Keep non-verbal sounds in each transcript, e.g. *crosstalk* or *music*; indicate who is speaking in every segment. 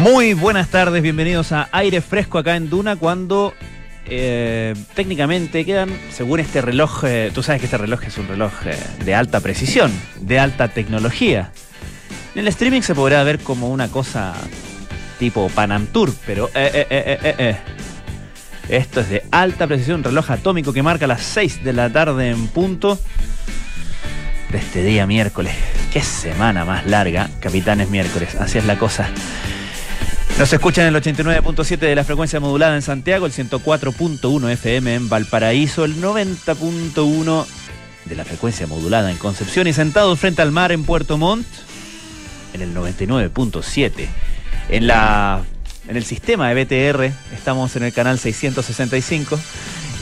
Speaker 1: Muy buenas tardes, bienvenidos a Aire Fresco acá en Duna cuando eh, técnicamente quedan, según este reloj, eh, tú sabes que este reloj es un reloj eh, de alta precisión, de alta tecnología. En el streaming se podrá ver como una cosa tipo Panam Tour, pero esto es de alta precisión, reloj atómico que marca las 6 de la tarde en punto de este día miércoles. Qué semana más larga, capitanes miércoles, así es la cosa. Nos escuchan en el 89.7 de la frecuencia modulada en Santiago, el 104.1 FM en Valparaíso, el 90.1 de la frecuencia modulada en Concepción y sentados frente al mar en Puerto Montt, en el 99.7. En la en el sistema de BTR estamos en el canal 665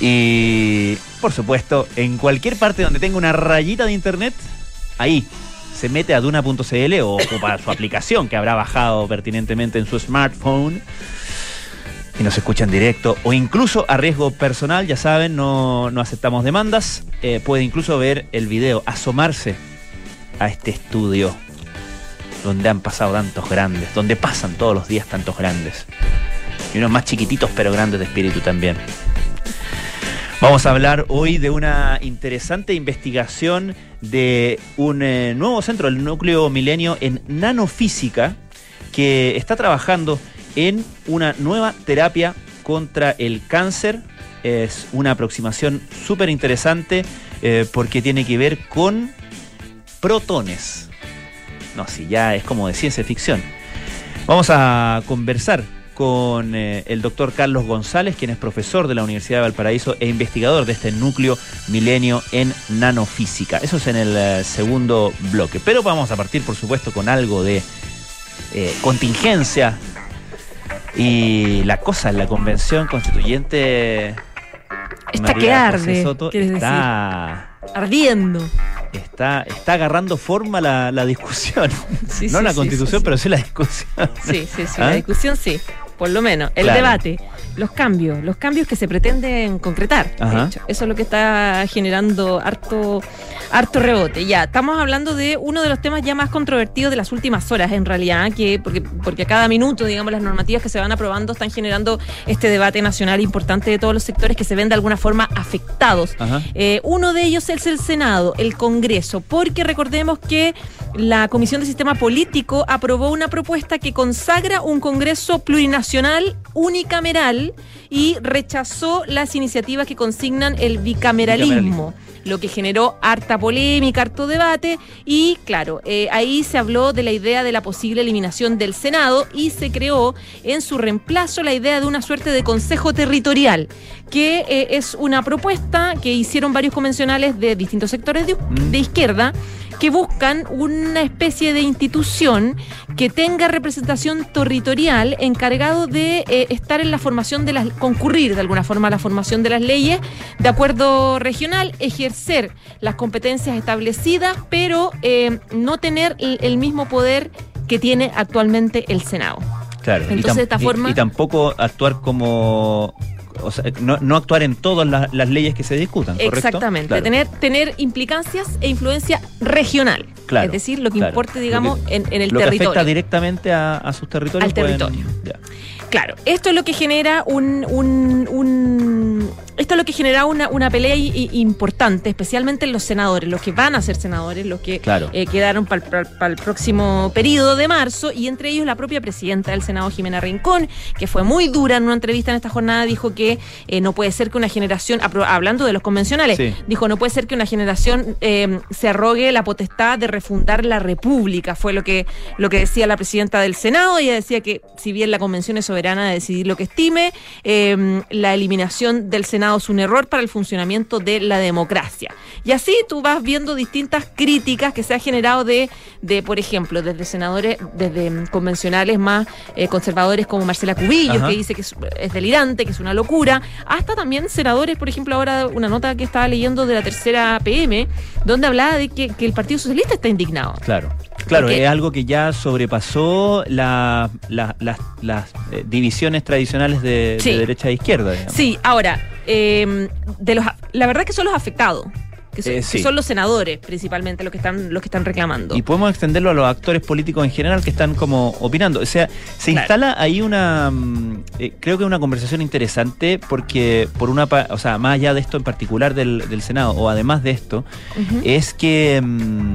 Speaker 1: y por supuesto en cualquier parte donde tenga una rayita de internet, ahí se mete a duna.cl o ocupa su aplicación que habrá bajado pertinentemente en su smartphone y nos escucha en directo o incluso a riesgo personal, ya saben, no, no aceptamos demandas, eh, puede incluso ver el video, asomarse a este estudio donde han pasado tantos grandes, donde pasan todos los días tantos grandes y unos más chiquititos pero grandes de espíritu también. Vamos a hablar hoy de una interesante investigación de un eh, nuevo centro, el Núcleo Milenio en Nanofísica, que está trabajando en una nueva terapia contra el cáncer. Es una aproximación súper interesante eh, porque tiene que ver con protones. No, si ya es como de ciencia ficción. Vamos a conversar con eh, el doctor Carlos González, quien es profesor de la Universidad de Valparaíso e investigador de este núcleo milenio en nanofísica. Eso es en el eh, segundo bloque. Pero vamos a partir, por supuesto, con algo de eh, contingencia. Y la cosa en la convención constituyente.
Speaker 2: Está que arde,
Speaker 1: Soto, está,
Speaker 2: Ardiendo.
Speaker 1: está, está agarrando forma la, la discusión.
Speaker 2: Sí,
Speaker 1: no
Speaker 2: sí,
Speaker 1: la constitución,
Speaker 2: sí.
Speaker 1: pero sí la discusión.
Speaker 2: Sí, sí, sí.
Speaker 1: ¿Ah?
Speaker 2: La discusión sí, por lo menos. El
Speaker 1: Claro.
Speaker 2: debate, los cambios, los cambios que se pretenden concretar. de hecho. Eso es lo que está generando harto, harto rebote. Ya, estamos hablando de uno de los temas ya más controvertidos de las últimas horas, en realidad, que porque, porque a cada minuto, digamos, las normativas que se van aprobando están generando este debate nacional importante de todos los sectores que se ven de alguna forma afectados. Eh, uno de ellos es el Senado, el Congreso, porque recordemos que la Comisión de Sistema Político aprobó una propuesta que consagra un Congreso plurinacional unicameral y rechazó las iniciativas que consignan el bicameralismo.
Speaker 1: Bicameralismo.
Speaker 2: Lo que generó harta polémica, harto debate, y claro, eh, ahí se habló de la idea de la posible eliminación del Senado y se creó en su reemplazo la idea de una suerte de consejo territorial, que eh, es una propuesta que hicieron varios convencionales de distintos sectores de,
Speaker 1: Mm.
Speaker 2: de izquierda que buscan una especie de institución que tenga representación territorial encargado de eh, estar en la formación de las, concurrir de alguna forma a la formación de las leyes de acuerdo regional, ejercer las competencias establecidas, pero eh, no tener el, el mismo poder que tiene actualmente el Senado.
Speaker 1: Claro. y
Speaker 2: Entonces, de esta
Speaker 1: y-
Speaker 2: forma-
Speaker 1: Y, tampoco actuar como. O sea, no, no actuar en todas las, las leyes que se discutan, ¿correcto?
Speaker 2: Exactamente,
Speaker 1: Claro.
Speaker 2: tener, tener implicancias e influencia regional.
Speaker 1: Claro,
Speaker 2: es decir, lo que
Speaker 1: claro.
Speaker 2: importe, digamos,
Speaker 1: que-
Speaker 2: en, en el
Speaker 1: Lo que afecta
Speaker 2: territorio.
Speaker 1: directamente a, a sus territorios.
Speaker 2: Al
Speaker 1: pueden-
Speaker 2: territorio.
Speaker 1: ya.
Speaker 2: Claro, esto es lo que genera un, un- un- esto es lo que genera una, una pelea importante, especialmente en los senadores, los que van a ser senadores, los que
Speaker 1: Claro.
Speaker 2: eh, quedaron para el próximo periodo de marzo, y entre ellos la propia presidenta del Senado, Jimena Rincón, que fue muy dura en una entrevista en esta jornada, dijo que eh, no puede ser que una generación, hablando de los convencionales,
Speaker 1: Sí.
Speaker 2: dijo no puede ser que una generación eh, se arrogue la potestad de refundar la república, fue lo que, lo que decía la presidenta del Senado, ella decía que si bien la convención es soberana de decidir lo que estime, eh, la eliminación del Senado es un error para el funcionamiento de la democracia. Y así tú vas viendo distintas críticas que se ha generado de, de por ejemplo, desde senadores, desde convencionales más eh, conservadores como Marcela Cubillos,
Speaker 1: Ajá.
Speaker 2: que dice que es, es delirante, que es una locura, hasta también senadores, por ejemplo, ahora una nota que estaba leyendo de la tercera PM, donde hablaba de que, que el Partido Socialista está indignado.
Speaker 1: Claro. Claro,
Speaker 2: Porque-
Speaker 1: es algo que ya sobrepasó la- la- las, las, eh, divisiones tradicionales de, derecha e izquierda. digamos.
Speaker 2: Sí, ahora, eh, de los, la verdad que son los afectados. que son, que son los senadores principalmente los que están los que están reclamando.
Speaker 1: Y podemos extenderlo a los actores políticos en general que están como opinando. O sea, se instala ahí una, mm, eh, creo que una conversación interesante porque por una, o sea, más allá de esto en particular del, Senado o además de esto, es que mm,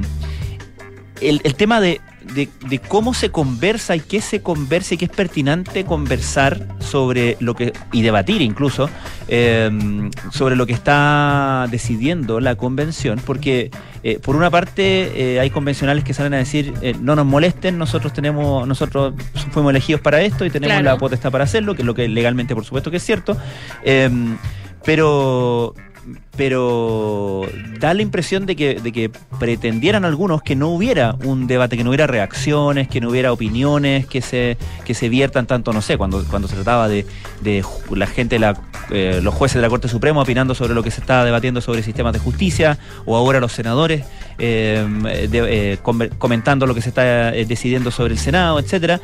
Speaker 1: el, el tema de de, cómo se conversa y qué se conversa y qué es pertinente conversar sobre lo que, y debatir incluso, em, sobre lo que está decidiendo la convención, porque eh, por una parte eh, hay convencionales que salen a decir eh, no nos molesten, nosotros tenemos, nosotros fuimos elegidos para esto y tenemos la potestad para hacerlo, que es lo que legalmente por supuesto que es cierto, em, pero pero da la impresión de que, de que pretendieran algunos que no hubiera un debate, que no hubiera reacciones, que no hubiera opiniones, que se, que se viertan tanto, no sé, cuando, cuando se trataba de, de la gente, eh, los jueces de la Corte Suprema opinando sobre lo que se estaba debatiendo sobre sistemas de justicia, o ahora los senadores eh, eh, comentando lo que se está decidiendo sobre el Senado, etcétera.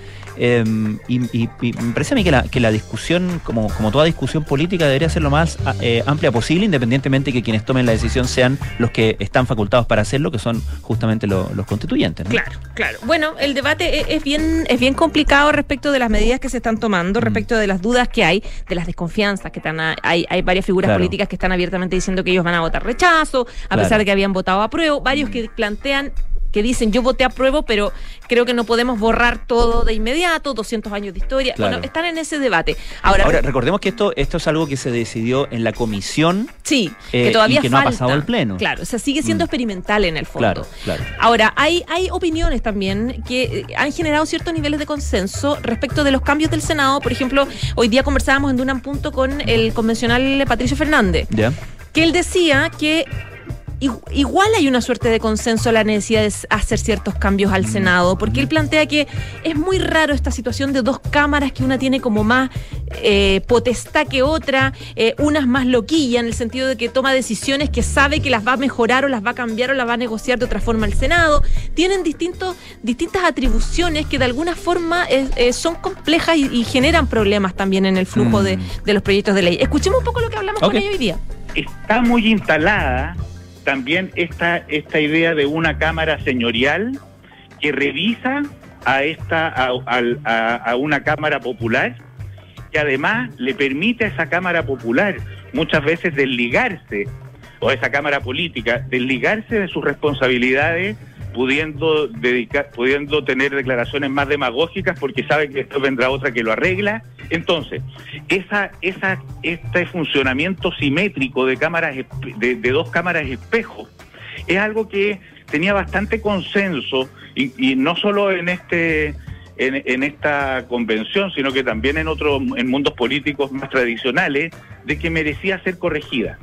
Speaker 1: Y, me parece a mí que la, que la discusión, como, como toda discusión política, debería ser lo más amplia posible, independientemente que quienes tomen la decisión sean los que están facultados para hacerlo, que son justamente los constituyentes.
Speaker 2: Claro, claro. Bueno, el debate e-, es bien, es bien complicado respecto de las medidas que se están tomando, mm. respecto de las dudas que hay, de las desconfianzas que están hay, hay varias figuras políticas que están abiertamente diciendo que ellos van a votar rechazo, a pesar de que habían votado a prueba, varios que plantean que dicen yo voté a prueba, pero creo que no podemos borrar todo de inmediato, 200 años de historia. Bueno, están en ese debate.
Speaker 1: Ahora, recordemos que esto, esto es algo que se decidió en la comisión.
Speaker 2: Sí, que eh, todavía
Speaker 1: y que no ha pasado al pleno.
Speaker 2: Claro, o sea, sigue siendo mm. experimental en el fondo.
Speaker 1: Claro, claro.
Speaker 2: Ahora, hay, hay opiniones también que eh, han generado ciertos niveles de consenso respecto de los cambios del Senado. Por ejemplo, hoy día conversábamos en un punto con el convencional Patricio Fernández.
Speaker 1: Ya.
Speaker 2: Que él decía que igual hay una suerte de consenso a la necesidad de hacer ciertos cambios al Senado, porque él plantea que es muy raro esta situación de dos cámaras que una tiene como más eh, potestad que otra, eh, una es más loquilla en el sentido de que toma decisiones que sabe que las va a mejorar o las va a cambiar o las va a negociar de otra forma el Senado. Tienen distintos, distintas atribuciones que de alguna forma eh, son complejas y, generan problemas también en el flujo de, mm. los proyectos de ley. Escuchemos un poco lo que hablamos con ellos hoy día.
Speaker 3: Está muy instalada también esta, esta idea de una cámara señorial que revisa a esta a, una cámara popular que además le permite a esa cámara popular muchas veces desligarse o a esa cámara política desligarse de sus responsabilidades pudiendo dedicar, pudiendo tener declaraciones más demagógicas porque sabe que esto vendrá otra que lo arregla. Entonces, esa, esa, este funcionamiento simétrico de cámaras, de, dos cámaras espejo, es algo que tenía bastante consenso y, no solo en este en, en, esta convención, sino que también en otros en mundos políticos más tradicionales, de que merecía ser corregida.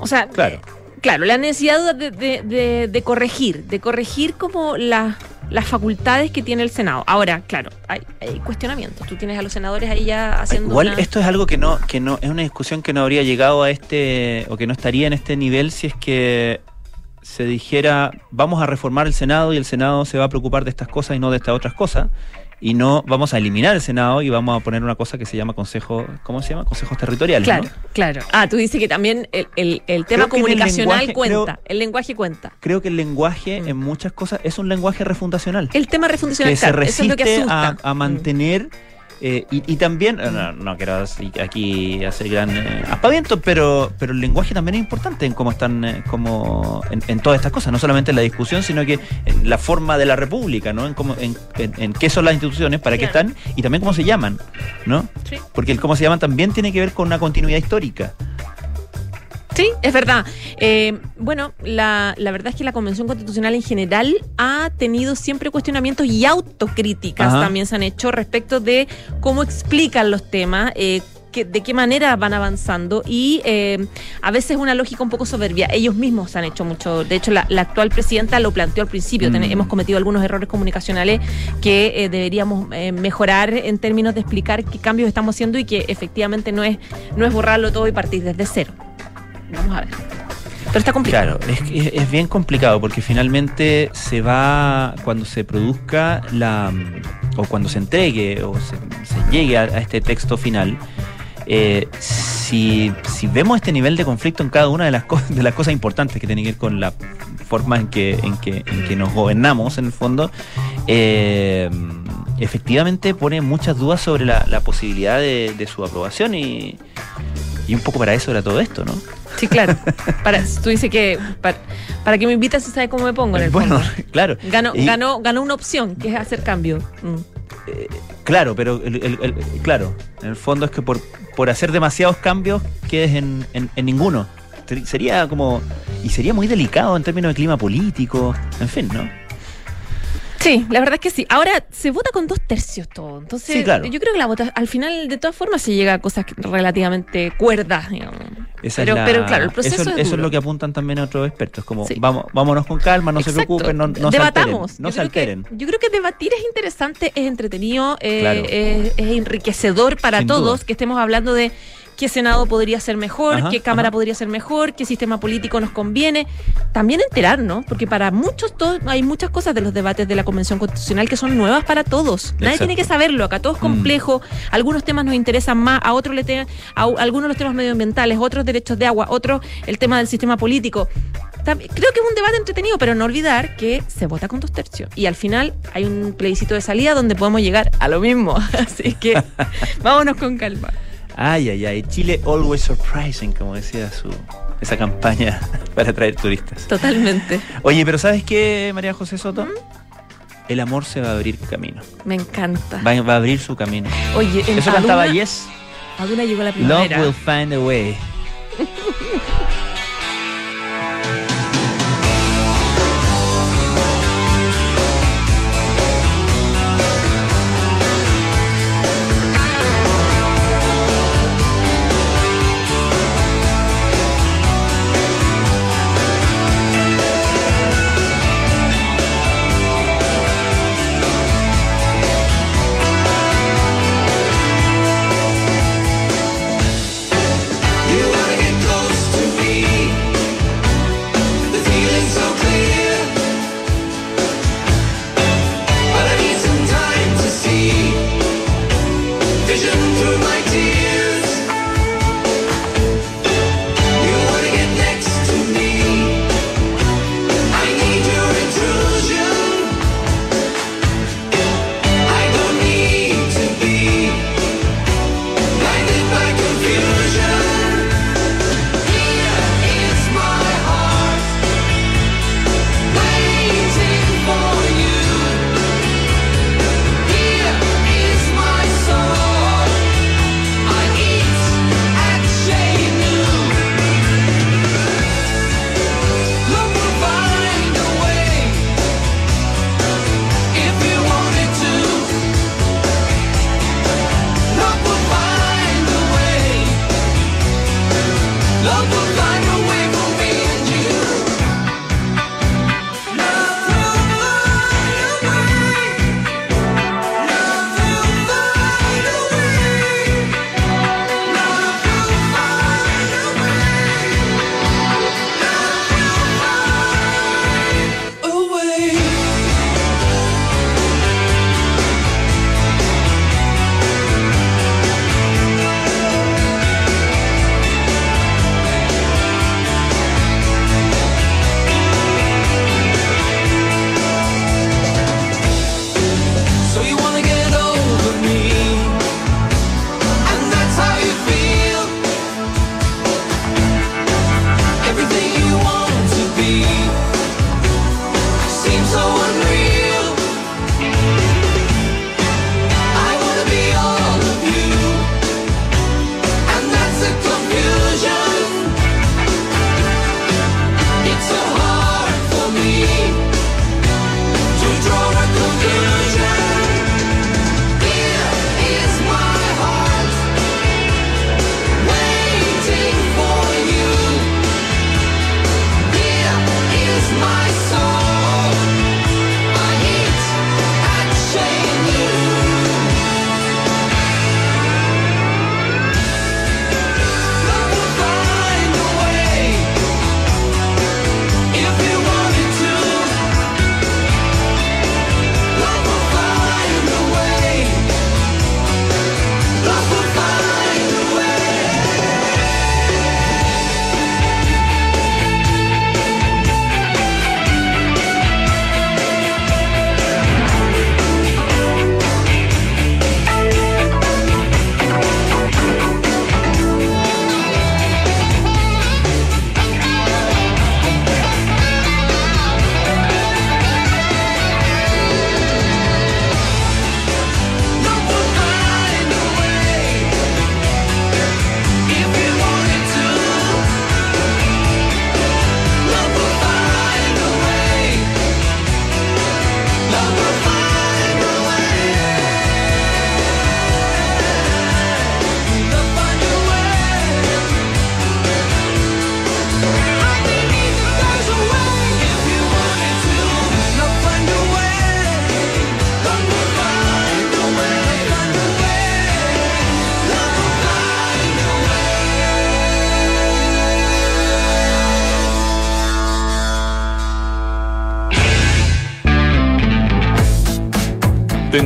Speaker 2: O sea, claro. Claro, la necesidad de, corregir, de corregir como las facultades que tiene el Senado. Ahora, claro, hay, cuestionamientos. Tú tienes a los senadores ahí ya haciendo.
Speaker 1: Igual esto es algo que no, que no, es una discusión que no habría llegado a este, o que no estaría en este nivel si es que se dijera vamos a reformar el Senado y el Senado se va a preocupar de estas cosas y no de estas otras cosas y no vamos a eliminar el Senado y vamos a poner una cosa que se llama Consejo, ¿cómo se llama? Consejos territoriales.
Speaker 2: Claro, claro. Ah, tú dices que también el, el, tema comunicacional cuenta, el lenguaje cuenta.
Speaker 1: Creo que el lenguaje mm. en muchas cosas es un lenguaje refundacional.
Speaker 2: El tema refundacional,
Speaker 1: que se resiste a, a, mantener eh, y, también, eh, no, quiero aquí hacer gran eh, aspaviento, pero, pero el lenguaje también es importante en cómo están, como en, todas estas cosas, no solamente en la discusión, sino que en la forma de la república, ¿no? En, cómo, en, en qué son las instituciones, para qué están y también cómo se llaman, ¿no? Porque el cómo se llaman también tiene que ver con una continuidad histórica.
Speaker 2: Sí, es verdad. Eh, bueno, la, la, verdad es que la Convención Constitucional en general ha tenido siempre cuestionamientos y autocríticas también se han hecho respecto de cómo explican los temas. Eh, de qué manera van avanzando y eh, a veces una lógica un poco soberbia. Ellos mismos han hecho mucho. De hecho, la, actual presidenta lo planteó al principio. Mm. hemos cometido algunos errores comunicacionales que deberíamos mejorar en términos de explicar qué cambios estamos haciendo y que efectivamente no es, no es borrarlo todo y partir desde cero. Vamos a ver. Pero está complicado.
Speaker 1: Claro, es, es bien complicado porque finalmente se va, cuando se produzca la, o cuando se entregue o se, llegue a, este texto final, eh, si, si vemos este nivel de conflicto en cada una de las, de las cosas importantes que tienen que ver con la forma en que, en que, en que nos gobernamos, en el fondo, eh, efectivamente pone muchas dudas sobre la, la posibilidad de, de su aprobación y, y un poco para eso era todo esto, ¿no?
Speaker 2: Sí, claro. Para, tú dices que para, para que me invitas se sabe cómo me pongo en el
Speaker 1: bueno,
Speaker 2: fondo. *laughs*
Speaker 1: claro.
Speaker 2: Ganó,
Speaker 1: Y-
Speaker 2: ganó, ganó una opción, que es hacer cambio. Mm.
Speaker 1: Eh, claro, pero el, el- el- claro, en el fondo es que por, por hacer demasiados cambios quedes en, en- en ninguno. Sería como. Y sería muy delicado en términos de clima político. En fin, ¿no?
Speaker 2: Sí, la verdad es que sí. Ahora se vota con dos tercios todo. Entonces,
Speaker 1: Sí, claro.
Speaker 2: yo creo que la vota, al final, de todas formas, se llega a cosas relativamente cuerdas, digamos.
Speaker 1: Esa
Speaker 2: pero,
Speaker 1: la-
Speaker 2: pero claro, el proceso
Speaker 1: eso,
Speaker 2: es,
Speaker 1: eso es lo que apuntan también otros expertos. Como
Speaker 2: Sí.
Speaker 1: vamos, vámonos con calma, no se preocupen, no, no se alteren.
Speaker 2: Debatamos.
Speaker 1: No
Speaker 2: yo,
Speaker 1: se
Speaker 2: creo que,
Speaker 1: alteren.
Speaker 2: yo creo que debatir es interesante, es entretenido, eh,
Speaker 1: Claro.
Speaker 2: es, es enriquecedor para
Speaker 1: Sin
Speaker 2: todos
Speaker 1: duda.
Speaker 2: que estemos hablando de qué Senado podría ser mejor,
Speaker 1: Ajá,
Speaker 2: qué Cámara
Speaker 1: ajá.
Speaker 2: podría ser mejor, qué sistema político nos conviene. También enterarnos, porque para muchos todo, hay muchas cosas de los debates de la Convención Constitucional que son nuevas para todos. Nadie tiene que saberlo. Acá todo es
Speaker 1: Mm.
Speaker 2: complejo. Algunos temas nos interesan más, a otros le te- a algunos los temas medioambientales, otros derechos de agua, otros el tema del sistema político. Creo que es un debate entretenido, pero no olvidar que se vota con dos tercios. Y al final hay un plebiscito de salida donde podemos llegar a lo mismo. *laughs* Así que *laughs* vámonos con calma.
Speaker 1: Ay, ay, ay. Chile always surprising, como decía su esa campaña *laughs* para atraer turistas.
Speaker 2: Totalmente.
Speaker 1: Oye, pero ¿sabes qué, María José Soto? El amor se va a abrir camino.
Speaker 2: Me encanta.
Speaker 1: Va, va a abrir su camino.
Speaker 2: Oye, en
Speaker 1: Eso cantaba
Speaker 2: Aduna,
Speaker 1: Yes.
Speaker 2: Aduna llegó la
Speaker 1: Love
Speaker 2: primavera.
Speaker 1: will find a way. *laughs*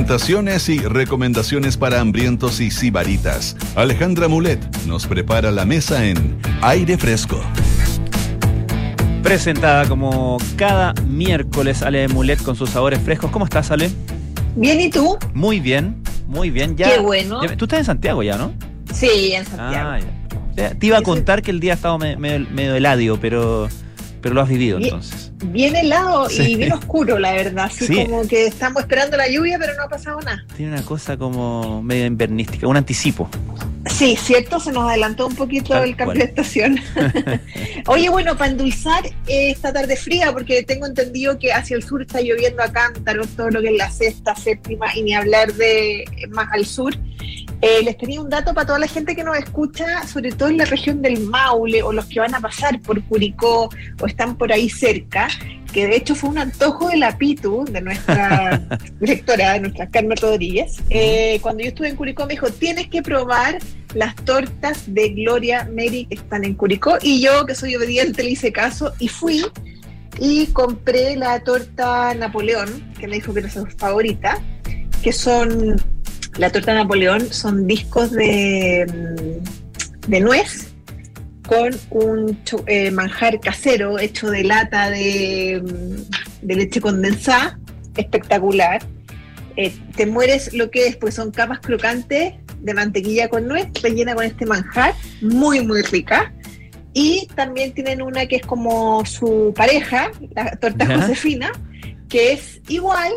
Speaker 4: Tentaciones y recomendaciones para hambrientos y sibaritas. Alejandra Mulet nos prepara la mesa en Aire Fresco.
Speaker 1: Presentada como cada miércoles Ale Mulet con sus sabores frescos. ¿Cómo estás, Ale?
Speaker 5: Bien, ¿y tú?
Speaker 1: Muy bien, muy bien. Ya,
Speaker 5: Qué bueno.
Speaker 1: ya- tú estás en Santiago ya, ¿no?
Speaker 5: Sí, en Santiago.
Speaker 1: Ah, ya. Te iba a contar que el día ha estado me- medio, medio heladio, pero, pero lo has vivido
Speaker 5: Bien.
Speaker 1: entonces.
Speaker 5: Bien helado
Speaker 1: Sí.
Speaker 5: y bien oscuro, la verdad. Así
Speaker 1: Sí.
Speaker 5: como que estamos esperando la lluvia, pero no ha pasado nada.
Speaker 1: Tiene una cosa como medio invernística, un anticipo.
Speaker 5: Sí, cierto, se nos adelantó un poquito el cambio de estación. *laughs* *laughs* Oye, bueno, para endulzar eh, esta tarde fría, porque tengo entendido que hacia el sur está lloviendo a cántaros, todo lo que es la sexta, séptima, y ni hablar de más al sur. Eh, les tenía un dato para toda la gente que nos escucha, sobre todo en la región del Maule o los que van a pasar por Curicó o están por ahí cerca, que de hecho fue un antojo de la Pitu, de nuestra *laughs* directora, de nuestra Carmen Rodríguez. Eh, cuando yo estuve en Curicó me dijo, tienes que probar las tortas de Gloria Mary que están en Curicó. Y yo, que soy obediente, le hice caso y fui y compré la torta Napoleón, que me dijo que era su favorita, que son, la torta Napoleón son discos de, mm, de nuez con un eh, manjar casero hecho de lata de, mm, de leche condensada, espectacular. Eh, te mueres lo que es, pues son capas crocantes de mantequilla con nuez, rellena con este manjar, muy, muy rica. Y también tienen una que es como su pareja, la torta
Speaker 1: Ya.
Speaker 5: Josefina, que es igual,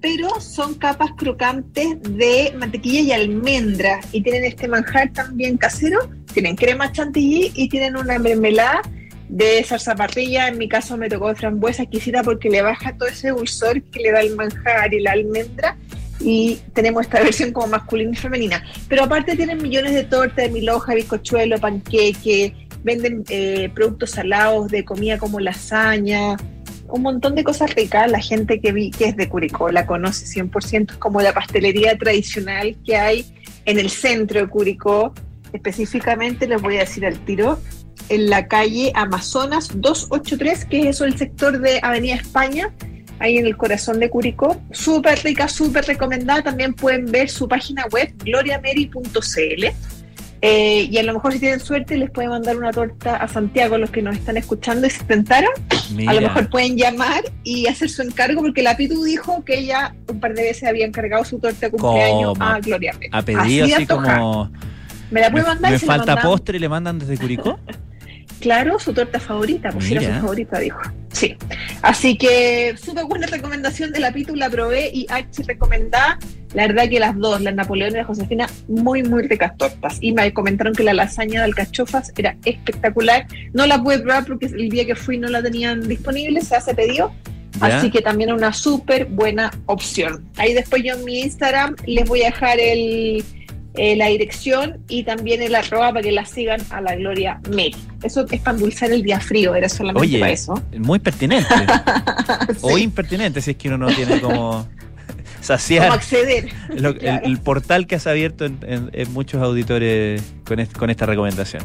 Speaker 5: pero son capas crocantes de mantequilla y almendra. Y tienen este manjar también casero, tienen crema chantilly y tienen una mermelada de zarzaparrilla. En mi caso me tocó frambuesa exquisita porque le baja todo ese dulzor que le da el manjar y la almendra. Y tenemos esta *laughs* versión como masculina y femenina. Pero aparte tienen millones de tortas de mil hojas, bizcochuelo, panqueque, venden eh, productos salados de comida como lasaña, un montón de cosas ricas. La gente que vi que es de Curicó la conoce 100%, es como la pastelería tradicional que hay en el centro de Curicó. Específicamente les voy a decir al tiro, en la calle Amazonas 283, que es eso el sector de Avenida España, ahí en el corazón de Curicó. Súper rica, súper recomendada. También pueden ver su página web, gloriamary.cl. Eh, y a lo mejor si tienen suerte les pueden mandar una torta a Santiago los que nos están escuchando y se tentaron.
Speaker 1: Mira,
Speaker 5: A lo mejor pueden llamar y hacer su encargo porque la Pitu dijo que ella un par de veces había encargado su torta de cumpleaños
Speaker 1: ¿Cómo?
Speaker 5: a Gloria
Speaker 1: ha pedido así como.
Speaker 5: Me la
Speaker 1: Me,
Speaker 5: puede mandar
Speaker 1: me
Speaker 5: y la
Speaker 1: falta
Speaker 5: mandamos.
Speaker 1: postre y le mandan desde Curicó. *laughs*
Speaker 5: Claro, su torta favorita, pues era su favorita, dijo. Sí. Así que súper buena recomendación de la Pitu, la probé y H recomendada. La verdad que las dos, la Napoleón y la Josefina, muy, muy ricas tortas. Y me comentaron que la lasaña de alcachofas era espectacular. No la pude probar porque el día que fui no la tenían disponible, se hace pedido.
Speaker 1: ¿Ya?
Speaker 5: Así que también una súper buena opción. Ahí después yo en mi Instagram les voy a dejar el, eh, la dirección y también el arroba para que la sigan a la Gloria Mary. Eso es para endulzar el día frío, era solamente
Speaker 1: Oye,
Speaker 5: para eso.
Speaker 1: muy pertinente. *laughs* O impertinente, si es que uno no tiene como *laughs*
Speaker 5: ¿Cómo
Speaker 1: saciar
Speaker 5: acceder?
Speaker 1: lo- el,
Speaker 5: Claro.
Speaker 1: el portal que has abierto en, en- en muchos auditores con, est- con esta recomendación.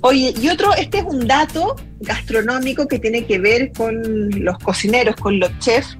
Speaker 5: Oye, y otro, este es un dato gastronómico que tiene que ver con los cocineros, con los chefs.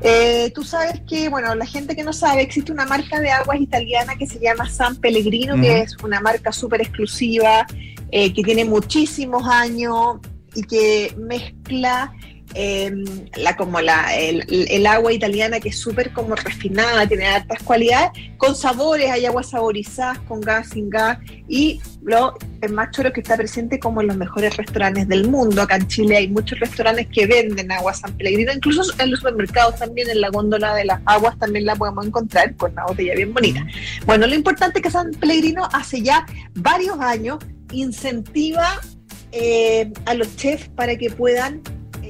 Speaker 5: Eh, tú sabes que, bueno, la gente que no sabe, existe una marca de aguas italiana que se llama San Pellegrino, que es una marca súper exclusiva, eh, que tiene muchísimos años y que mezcla eh, la, como la, el, el agua italiana que es súper como refinada, tiene altas cualidades, con sabores, hay aguas saborizadas, con gas, sin gas, y lo es más choro que está presente como en los mejores restaurantes del mundo. Acá en Chile hay muchos restaurantes que venden agua San Pellegrino, incluso en los supermercados también, en la góndola de las aguas también la podemos encontrar con una botella bien bonita. Bueno, lo importante es que San Pellegrino hace ya varios años incentiva eh, a los chefs para que puedan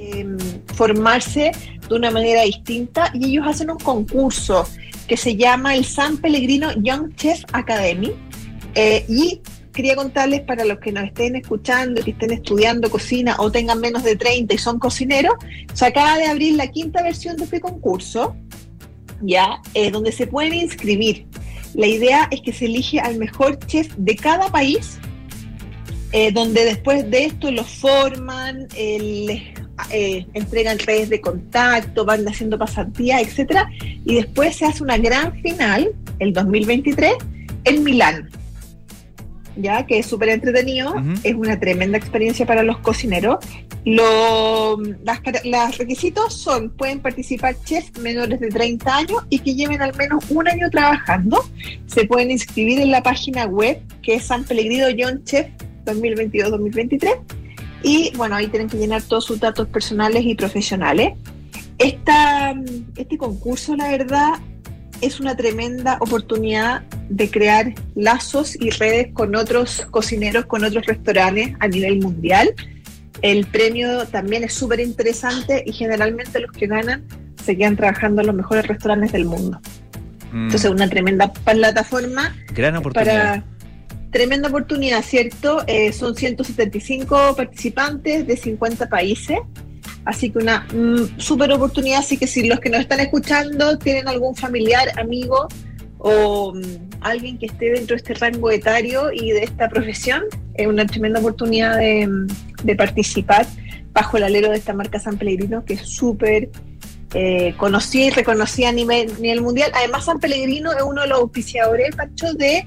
Speaker 5: eh, formarse de una manera distinta y ellos hacen un concurso que se llama el San Pellegrino Young Chef Academy eh, y quería contarles para los que nos estén escuchando, que estén estudiando cocina o tengan menos de 30 y son cocineros, se acaba de abrir la quinta versión de este concurso, ya, eh, donde se pueden inscribir. La idea es que se elige al mejor chef de cada país, eh, donde después de esto los forman, eh, eh, entregan redes de contacto, van haciendo pasantías, etcétera, y después se hace una gran final, el 2023, en Milán ya que es súper entretenido, es una tremenda experiencia para los cocineros. Los las, requisitos son, pueden participar chefs menores de 30 años y que lleven al menos un año trabajando. Se pueden inscribir en la página web que es San Pellegrino John Chef 2022-2023. Y bueno, ahí tienen que llenar todos sus datos personales y profesionales. Esta, este concurso, la verdad, es una tremenda oportunidad de crear lazos y redes con otros cocineros, con otros restaurantes a nivel mundial. El premio también es súper interesante y generalmente los que ganan se quedan trabajando en los mejores restaurantes del mundo. Mm. Entonces, una tremenda plataforma.
Speaker 6: Gran oportunidad.
Speaker 5: Para, tremenda oportunidad, ¿cierto? Eh, son 175 participantes de 50 países. Así que una mm, súper oportunidad. Así que si los que nos están escuchando tienen algún familiar, amigo o mm, alguien que esté dentro de este rango etario y de esta profesión, es una tremenda oportunidad de, mm, participar bajo el alero de esta marca San Pellegrino, que es súper eh, conocida y reconocida a nivel, nivel, mundial. Además, San Pellegrino es uno de los auspiciadores, Pacho, de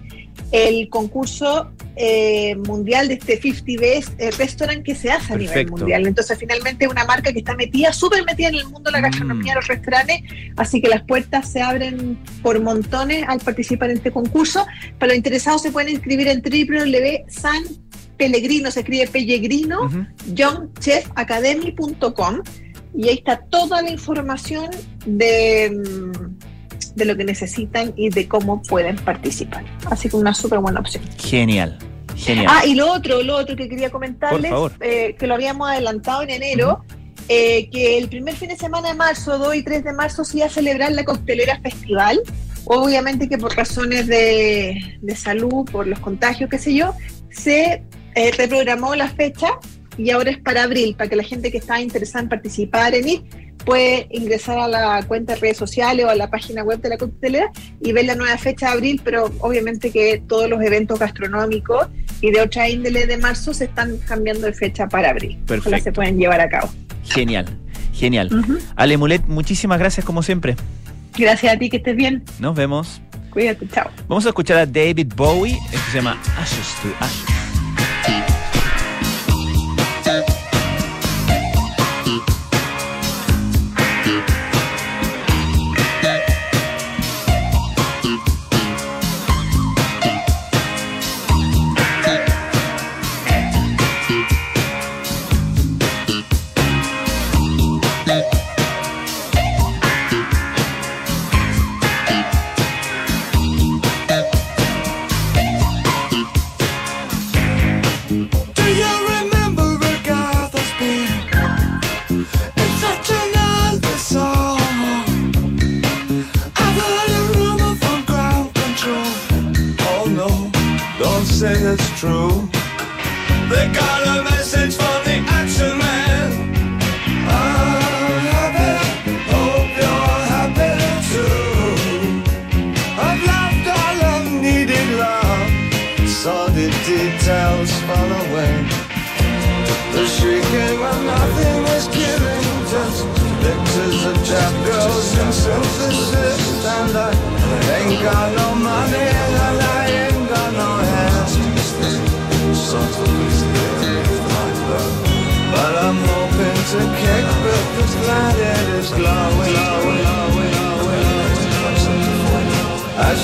Speaker 5: el concurso eh, mundial de este 50 Best eh, Restaurant que se hace a nivel mundial. Entonces, finalmente es una marca que está metida, súper metida en el mundo de la gastronomía, de los restaurantes, así que las puertas se abren por montones al participar en este concurso. Para los interesados se pueden inscribir en www.san Pellegrino, se escribe Pellegrino, johnchefacademy.com y ahí está toda la información de mm, de lo que necesitan y de cómo pueden participar. Así que una súper buena opción.
Speaker 6: Genial. Genial.
Speaker 5: Ah, y lo otro, lo otro que quería comentarles, eh, que lo habíamos adelantado en enero, eh, que el primer fin de semana de marzo, 2 y 3 de marzo, se iba a celebrar la Coctelera Festival. Obviamente que por razones de, de salud, por los contagios, qué sé yo, se eh, reprogramó la fecha y ahora es para abril, para que la gente que está interesada en participar en ir puede ingresar a la cuenta de redes sociales o a la página web de la coctelera y ver la nueva fecha de abril, pero obviamente que todos los eventos gastronómicos y de otra índole de marzo se están cambiando de fecha para abril. Perfecto. se pueden llevar a cabo.
Speaker 6: Genial, genial. Ale Mulet, muchísimas gracias como siempre.
Speaker 5: Gracias a ti, que estés bien.
Speaker 6: Nos vemos.
Speaker 5: Cuídate, chao.
Speaker 6: Vamos a escuchar a David Bowie, esto se llama Ashes to Ashes. true.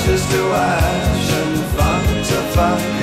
Speaker 6: ashes to ash and fun to fun.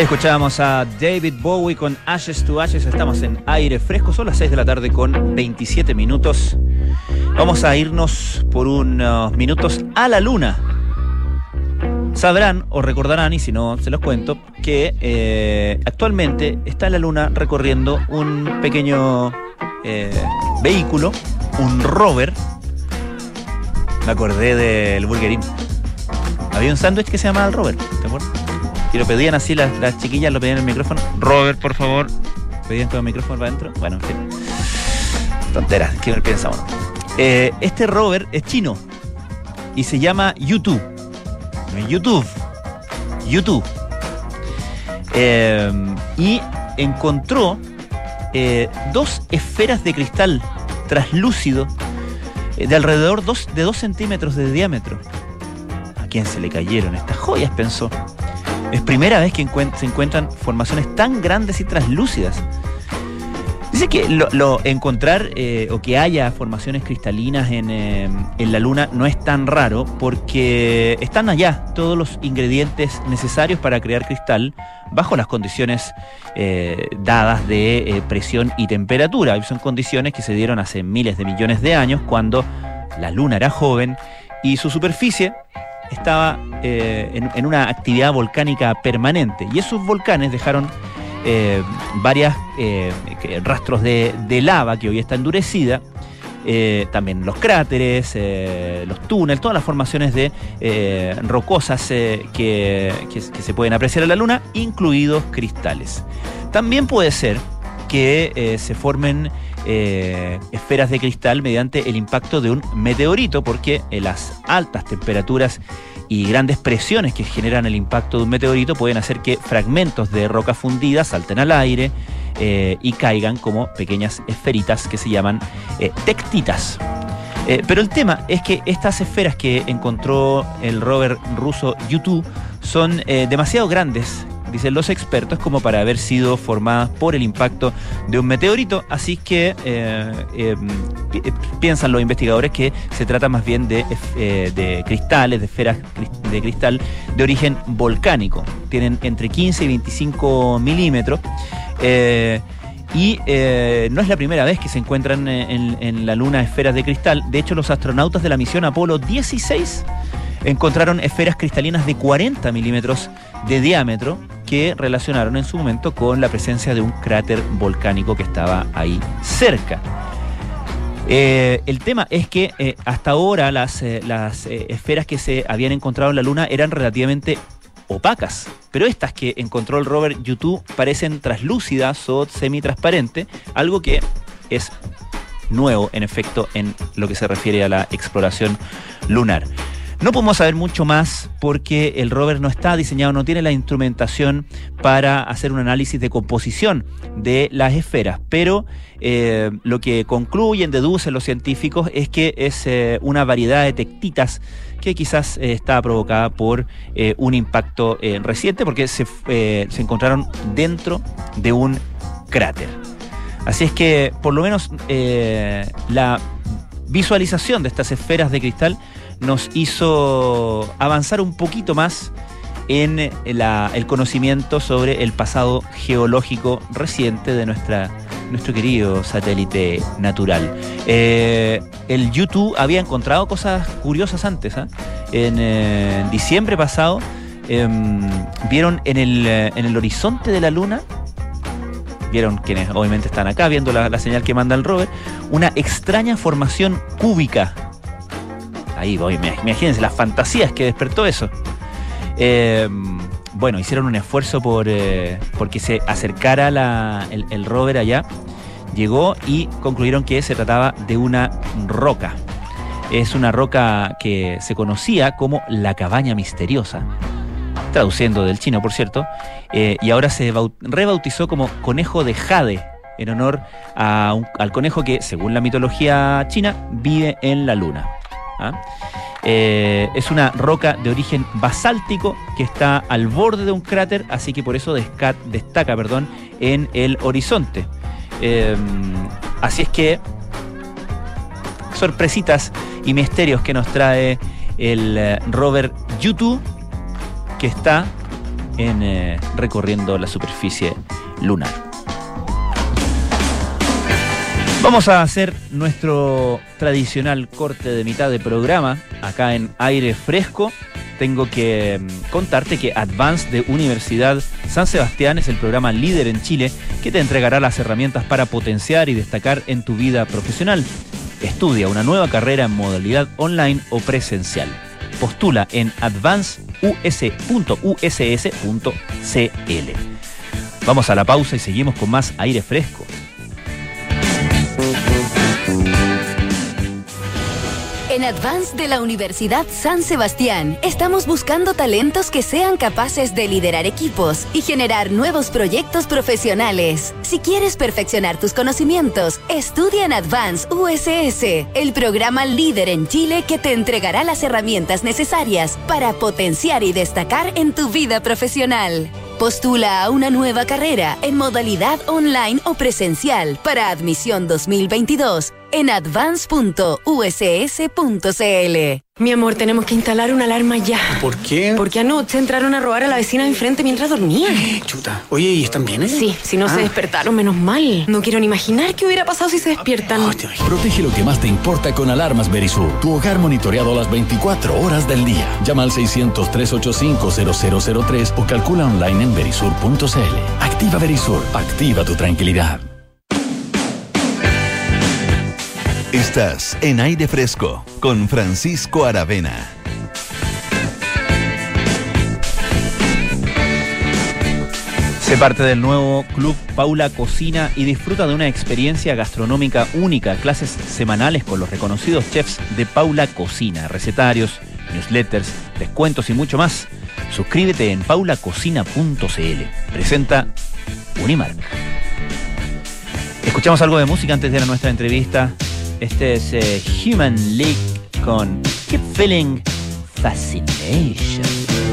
Speaker 1: Ahí escuchábamos a David Bowie con Ashes to Ashes. Estamos en aire fresco. Son las 6 de la tarde con 27 minutos. Vamos a irnos por unos minutos a la luna. Sabrán o recordarán, y si no se los cuento, que eh, actualmente está la luna recorriendo un pequeño eh, vehículo, un rover. Me acordé del Burgerín. Había un sándwich que se llamaba el rover, ¿te acuerdas? Y lo pedían así, las, las chiquillas lo pedían en el micrófono. Robert, por favor. Pedían todo el micrófono para adentro. Bueno, en fin. Tonteras, ¿qué piensa uno? Eh, este Robert es chino y se llama YouTube. YouTube. YouTube. Eh, y encontró eh, dos esferas de cristal traslúcido eh, de alrededor dos, de 2 centímetros de diámetro. ¿A quién se le cayeron estas joyas? pensó. Es primera vez que se encuentran formaciones tan grandes y translúcidas. Dice que lo, encontrar eh, o que haya formaciones cristalinas en, eh, en la Luna no es tan raro porque están allá todos los ingredientes necesarios para crear cristal bajo las condiciones eh, dadas de presión y temperatura. Son condiciones que se dieron hace miles de millones de años cuando la Luna era joven y su superficie estaba eh, en, una actividad volcánica permanente. Y esos volcanes dejaron eh, varias eh, rastros de, lava que hoy está endurecida. también los cráteres, los túneles, todas las formaciones de rocosas que, se pueden apreciar en la Luna, incluidos cristales. También puede ser que se formen eh, esferas de cristal mediante el impacto de un meteorito, porque eh, las altas temperaturas y grandes presiones que generan el impacto de un meteorito pueden hacer que fragmentos de roca fundida salten al aire eh, y caigan como pequeñas esferitas que se llaman tectitas. Pero el tema es que estas esferas que encontró el rover ruso YouTube son demasiado grandes, dicen los expertos, como para haber sido formadas por el impacto de un meteorito. Así que eh, eh, eh, piensan los investigadores que se trata más bien de, cristales, de esferas de cristal de origen volcánico. Tienen entre 15 y 25 milímetros. Y no es la primera vez que se encuentran en, en la Luna esferas de cristal. De hecho, los astronautas de la misión Apolo 16 encontraron esferas cristalinas de 40 milímetros de diámetro que relacionaron en su momento con la presencia de un cráter volcánico que estaba ahí cerca. Eh, el tema es que eh, hasta ahora las, eh, esferas que se habían encontrado en la Luna eran relativamente opacas, pero estas que encontró el rover YouTube parecen traslúcidas o semitransparentes, algo que es nuevo en efecto en lo que se refiere a la exploración lunar. No podemos saber mucho más porque el rover no está diseñado, no tiene la instrumentación para hacer un análisis de composición de las esferas, pero eh, lo que concluyen, deducen los científicos es que es eh, una variedad de tectitas que quizás eh, está provocada por un impacto reciente porque se, se encontraron dentro de un cráter. Así es que por lo menos la visualización de estas esferas de cristal nos hizo avanzar un poquito más en el conocimiento sobre el pasado geológico reciente de nuestra, nuestro querido satélite natural. Eh, el YouTube había encontrado cosas curiosas antes. ¿ah? En eh, diciembre pasado em, vieron en el, eh, en el horizonte de la luna vieron quienes obviamente están acá viendo la, la señal que manda el rover, una extraña formación cúbica. Ahí voy, imagínense las fantasías que despertó eso. Eh, bueno, hicieron un esfuerzo por eh, porque se acercara la- el, rover allá. Llegó y concluyeron que se trataba de una roca. Es una roca que se conocía como la cabaña misteriosa, traduciendo del chino, por cierto, eh, y ahora se bau- rebautizó como conejo de jade, en honor al conejo que, según la mitología china, vive en la luna. ¿Ah? Eh, es una roca de origen basáltico que está al borde de un cráter, así que por eso destaca perdón, en el horizonte. Eh, así es que sorpresitas y misterios que nos trae el eh, rover YouTube que está eh, recorriendo la superficie lunar. Vamos a hacer nuestro tradicional corte de mitad de programa acá en aire fresco. Tengo que mm, contarte que Advance de Universidad San Sebastián es el programa líder en Chile que te entregará las herramientas para potenciar y destacar en tu vida profesional. Estudia una nueva carrera en modalidad online o presencial. Postula en advanceuss.uss.cl. Vamos a la pausa y seguimos con más aire fresco.
Speaker 7: En Advance de la Universidad San Sebastián estamos buscando talentos que sean capaces de liderar equipos y generar nuevos proyectos profesionales. Si quieres perfeccionar tus conocimientos, estudia en Advance USS, el programa líder en Chile que te entregará las herramientas necesarias para potenciar y destacar en tu vida profesional. Postula a una nueva carrera en modalidad online o presencial para admisión 2022 en advance.uss.cl.
Speaker 8: Mi amor, tenemos que instalar una alarma ya.
Speaker 9: ¿Por qué?
Speaker 8: Porque anoche entraron a robar a la vecina de enfrente mientras dormía. *gasps*
Speaker 9: Chuta. Oye, ¿y están bien? Eh?
Speaker 8: Sí, si no se
Speaker 9: Ah.
Speaker 8: despertaron, menos mal. No quiero ni imaginar qué hubiera pasado si se despiertan.
Speaker 9: Oh.
Speaker 10: Protege lo que más te importa con alarmas Verisur. Tu hogar monitoreado las 24 horas del día. Llama al 600-385-0003 o calcula online en verisur.cl. Activa Verisur. Activa tu tranquilidad.
Speaker 4: Estás en aire fresco con Francisco Aravena.
Speaker 1: Sé parte del nuevo Club Paula Cocina y disfruta de una experiencia gastronómica única, clases semanales con los reconocidos chefs de Paula Cocina, recetarios, newsletters, descuentos y mucho más. Suscríbete en paulacocina.cl. Presenta Unimark. Escuchamos algo de música antes de nuestra entrevista. Este es eh, Human League con Keep Feeling Fascination.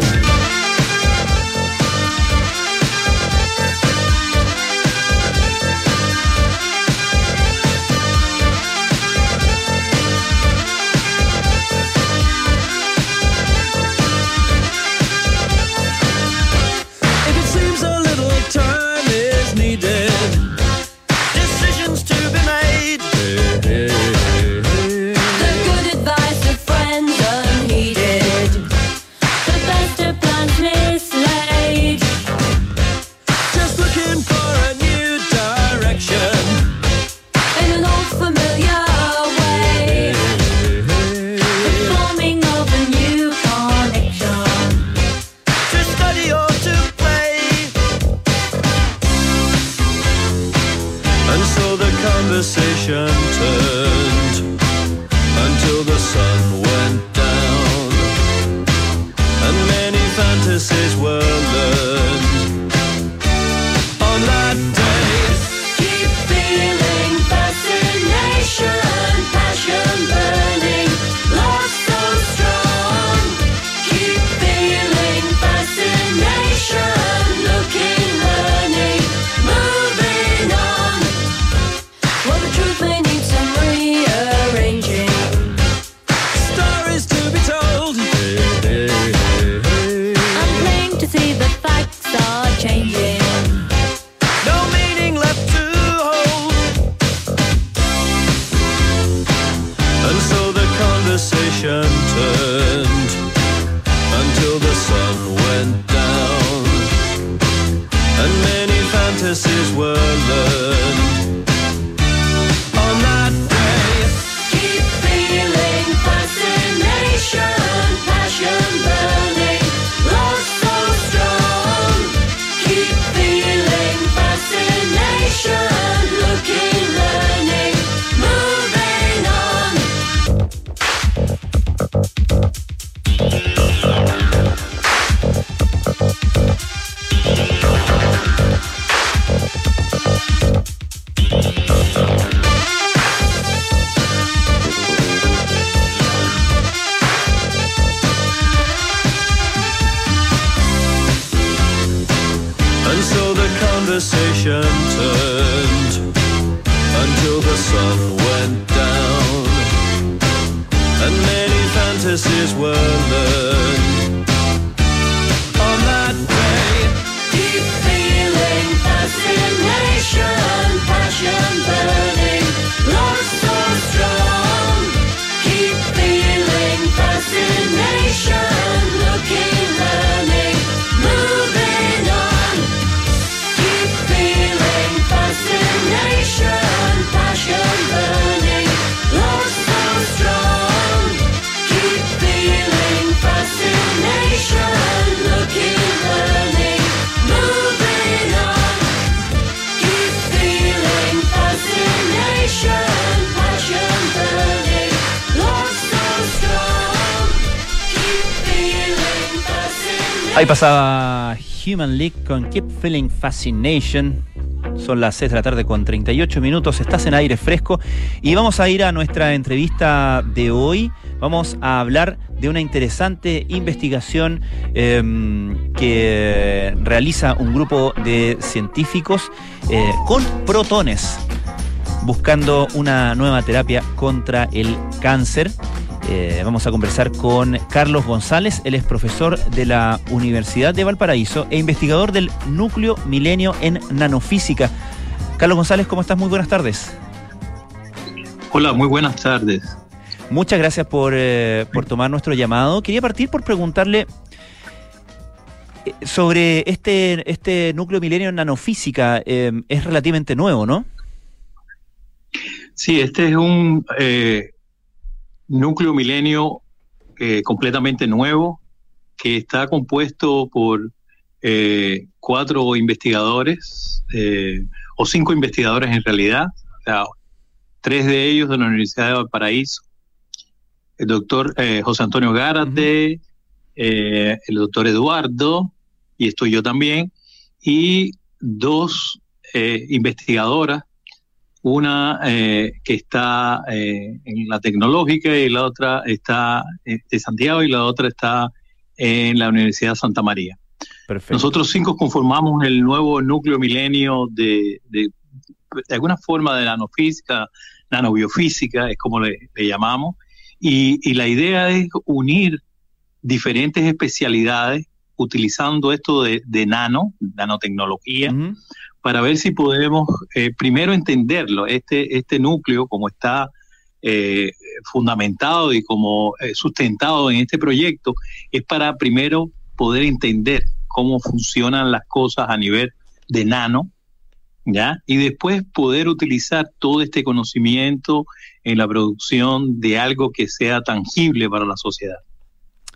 Speaker 1: Human League con Keep Feeling Fascination. Son las 6 de la tarde con 38 minutos. Estás en aire fresco y vamos a ir a nuestra entrevista de hoy. Vamos a hablar de una interesante investigación em, que realiza un grupo de científicos eh, con protones buscando una nueva terapia contra el cáncer. Eh, vamos a conversar con Carlos González, él es profesor de la Universidad de Valparaíso e investigador del Núcleo Milenio en Nanofísica. Carlos González, ¿cómo estás? Muy buenas tardes.
Speaker 11: Hola, muy buenas tardes.
Speaker 1: Muchas gracias por, eh, por tomar nuestro llamado. Quería partir por preguntarle eh, sobre este, este núcleo milenio en nanofísica. eh, es relativamente nuevo, ¿no?
Speaker 11: Sí, este es un núcleo milenio eh, completamente nuevo que está compuesto por eh, cuatro investigadores eh, o cinco investigadores en realidad, o sea, tres de ellos de la Universidad de Valparaíso, el doctor José Antonio Gárate, el doctor Eduardo, y estoy yo también, y dos investigadoras una eh, que está eh, en la tecnológica y la otra está eh, de Santiago y la otra está en la Universidad de Santa María.
Speaker 1: Perfecto.
Speaker 11: Nosotros cinco conformamos el nuevo núcleo milenio de, de, de alguna forma de nanofísica, nanobiofísica, es como le, le llamamos, y, y la idea es unir diferentes especialidades utilizando esto de, de nano, nanotecnología, para ver si podemos eh, primero entenderlo, este, este núcleo como está eh, fundamentado y como eh, sustentado en este proyecto, es para primero poder entender cómo funcionan las cosas a nivel de nano, ¿ya? Y después poder utilizar todo este conocimiento en la producción de algo que sea tangible para la sociedad.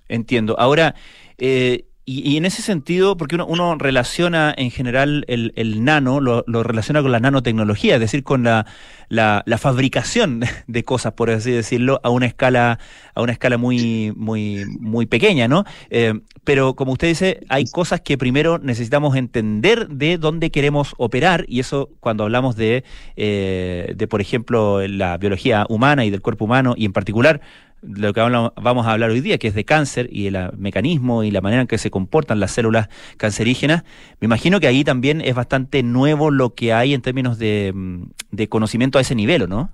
Speaker 1: Entiendo. Ahora, eh, y, y en ese sentido, porque uno, uno relaciona en general el, el nano, lo, relaciona con la nanotecnología, es decir, con la, la, la fabricación de cosas, por así decirlo, a una escala, a una escala muy, muy, muy pequeña, ¿no? Eh, pero como usted dice, hay cosas que primero necesitamos entender de dónde queremos operar, y eso cuando hablamos de, eh, de por ejemplo, la biología humana y del cuerpo humano, y en particular lo que vamos a hablar hoy día, que es de cáncer y el ah, mecanismo y la manera en que se comportan las células cancerígenas, me imagino que ahí también es bastante nuevo lo que hay en términos de, mm, de conocimiento a ese nivel, ¿o ¿no?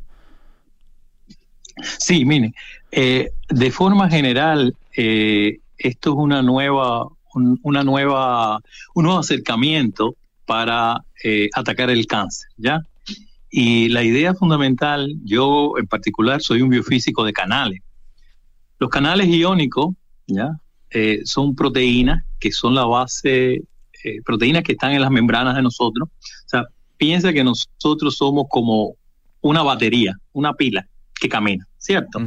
Speaker 11: Sí, mire, eh, de forma general, eh, esto es una nueva, un, una nueva, un nuevo acercamiento para eh, atacar el cáncer, ¿ya? Y la idea fundamental, yo en particular soy un biofísico de canales. Los canales iónicos, ¿ya? Eh, son proteínas que son la base, eh, proteínas que están en las membranas de nosotros. O sea, piensa que nosotros somos como una batería, una pila que camina, ¿cierto?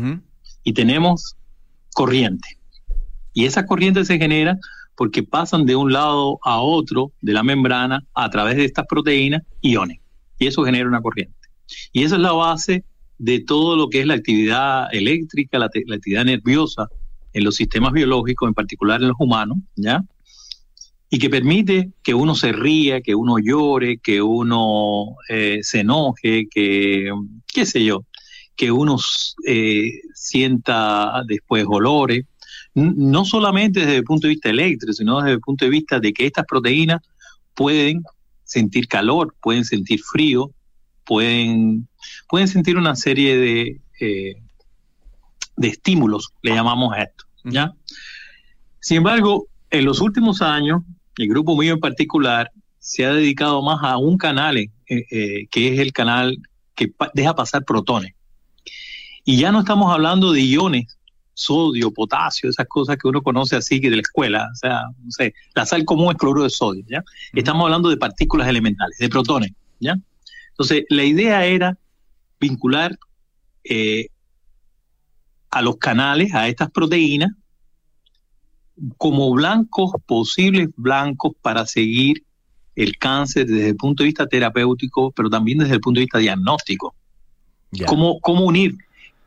Speaker 11: Y tenemos corriente. Y esa corriente se genera porque pasan de un lado a otro de la membrana a través de estas proteínas iones. Y eso genera una corriente. Y esa es la base de todo lo que es la actividad eléctrica, la, actividad nerviosa en los sistemas biológicos, en particular en los humanos, ¿ya? Y que permite que uno se ría, que uno llore, que uno eh, se enoje, que, qué sé yo, que uno eh, sienta después olores, no solamente desde el punto de vista eléctrico, sino desde el punto de vista de que estas proteínas pueden sentir calor, pueden sentir frío, pueden, pueden sentir una serie de, eh, de estímulos, le llamamos a esto, ¿ya? Sin embargo, en los últimos años, el grupo mío en particular se ha dedicado más a un canal, eh, eh, que es el canal que pa- deja pasar protones. Y ya no estamos hablando de iones, sodio, potasio, esas cosas que uno conoce así que de la escuela, o sea, no sé, la sal común es cloruro de sodio, ¿ya? Estamos hablando de partículas elementales, de protones, ¿ya? Entonces, la idea era vincular eh, a los canales, a estas proteínas, como blancos, posibles blancos para seguir el cáncer desde el punto de vista terapéutico, pero también desde el punto de vista diagnóstico. ¿Cómo, ¿Cómo unir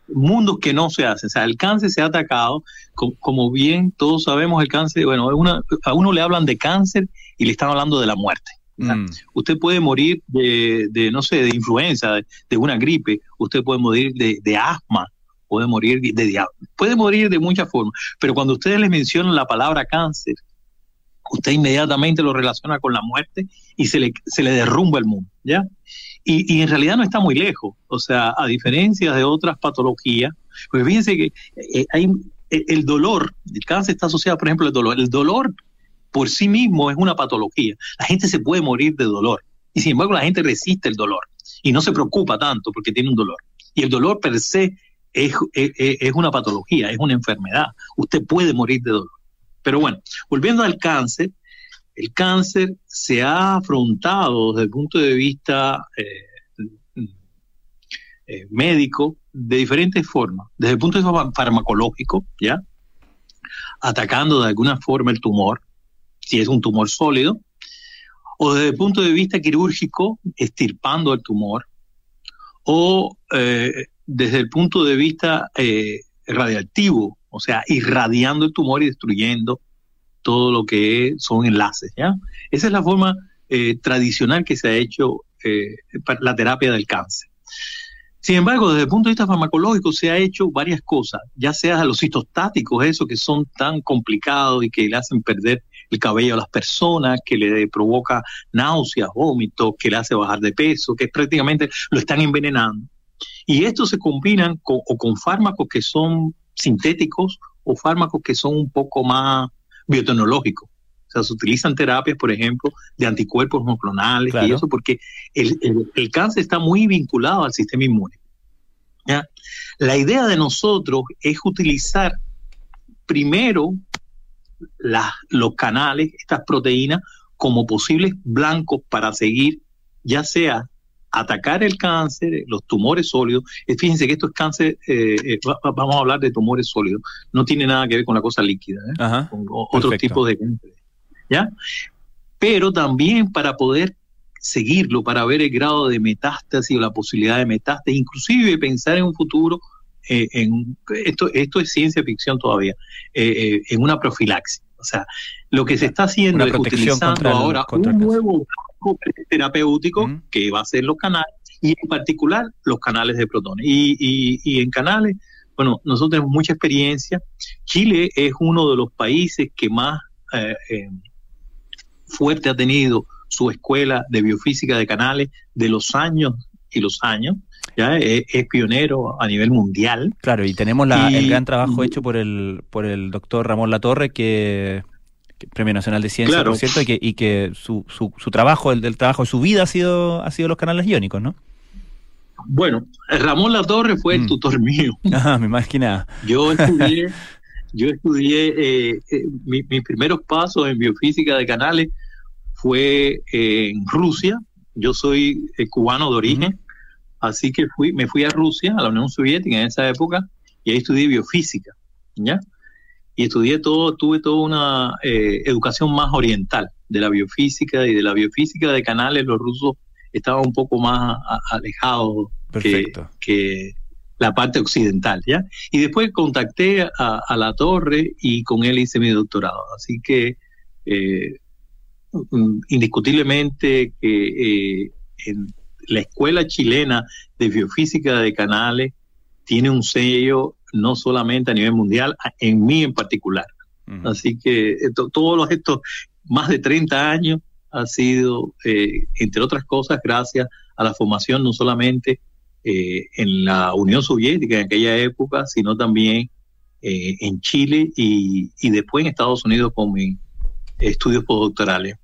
Speaker 11: mundos que no se hacen. O sea, el cáncer se ha atacado, co- como bien todos sabemos, el cáncer, bueno, una- a uno le hablan de cáncer y le están hablando de la muerte.
Speaker 1: Mm.
Speaker 11: Usted puede morir de, de, no sé, de influenza, de, de una gripe, usted puede morir de, de asma, puede morir de dia- puede morir de muchas formas, pero cuando ustedes le mencionan la palabra cáncer, usted inmediatamente lo relaciona con la muerte y se le, se le derrumba el mundo, ¿ya? Y, y en realidad no está muy lejos, o sea, a diferencia de otras patologías, pues fíjense que eh, hay el dolor, el cáncer está asociado, por ejemplo, al dolor, el dolor por sí mismo es una patología, la gente se puede morir de dolor, y sin embargo la gente resiste el dolor y no se preocupa tanto porque tiene un dolor, y el dolor per se es, es, una patología, es una enfermedad, usted puede morir de dolor. Pero bueno, volviendo al cáncer, el cáncer se ha afrontado desde el punto de vista eh, eh, médico de diferentes formas. Desde el punto de vista far- farmacológico, ¿ya? Atacando de alguna forma el tumor, si es un tumor sólido, o desde el punto de vista quirúrgico, estirpando el tumor, o eh, desde el punto de vista eh, radiactivo, o sea, irradiando el tumor y destruyendo todo lo que son enlaces, ¿ya? Esa es la forma eh, tradicional que se ha hecho eh, la terapia del cáncer. Sin embargo, desde el punto de vista farmacológico se ha hecho varias cosas, ya sea los citostáticos, esos que son tan complicados y que le hacen perder el cabello a las personas, que le provoca náuseas, vómitos, que le hace bajar de peso, que prácticamente lo están envenenando. Y estos se combinan con, o con fármacos que son sintéticos o fármacos que son un poco más biotecnológicos. O sea, se utilizan terapias, por ejemplo, de anticuerpos monoclonales
Speaker 1: Claro.
Speaker 11: y eso porque el, el- el cáncer está muy vinculado al sistema inmune. ¿ya? La idea de nosotros es utilizar primero las- los canales, estas proteínas, como posibles blancos para seguir, ya sea atacar el cáncer, los tumores sólidos. Eh, Fíjense que esto es cáncer, eh, eh, va- va- vamos a hablar de tumores sólidos, no tiene nada que ver con la cosa líquida, ¿eh?
Speaker 1: Ajá.
Speaker 11: con otros tipos de cáncer. ¿Ya? Pero también para poder seguirlo, para ver el grado de metástasis o la posibilidad de metástasis, inclusive pensar en un futuro, eh, en esto, esto es ciencia ficción todavía, eh, eh, en una profilaxis. O sea, lo que se está haciendo es utilizando
Speaker 1: el-
Speaker 11: ahora un nuevo terapéutico que va a ser los canales y en particular los canales de protones. Y, y, y en canales, bueno, nosotros tenemos mucha experiencia. Chile es uno de los países que más eh, fuerte ha tenido su escuela de biofísica de canales de los años y los años. Ya es, es pionero a nivel mundial.
Speaker 1: Claro, y tenemos la- el gran trabajo hecho por el, por el doctor Ramón Latorre, que, que Premio Nacional de Ciencia,
Speaker 11: Claro.
Speaker 1: por cierto, y que, y que su, su, su trabajo, el del trabajo de su vida ha sido, ha sido los canales iónicos, ¿no?
Speaker 11: Bueno, Ramón Latorre fue el tutor mío.
Speaker 1: Ajá, *laughs* me imaginaba.
Speaker 11: Yo *laughs* estudié, yo estudié eh, eh, mi- mis primeros pasos en biofísica de canales fue eh, en Rusia. Yo soy eh, cubano de origen, así que fui, me fui a Rusia, a la Unión Soviética en esa época, y ahí estudié biofísica, ¿ya? Y estudié todo, tuve toda una eh, educación más oriental de la biofísica y de la biofísica de canales. Los rusos estaban un poco más a- alejados que, que la parte occidental, ¿ya? Y después contacté a, a la torre y con él hice mi doctorado. Así que eh, indiscutiblemente que eh, en la escuela chilena de biofísica de canales tiene un sello no solamente a nivel mundial, en mí en particular. Así que eh, to- todos los estos más de 30 años ha sido, eh, entre otras cosas, gracias a la formación no solamente eh, en la Unión Soviética en aquella época, sino también eh, en Chile y, y después en Estados Unidos con mis estudios postdoctorales.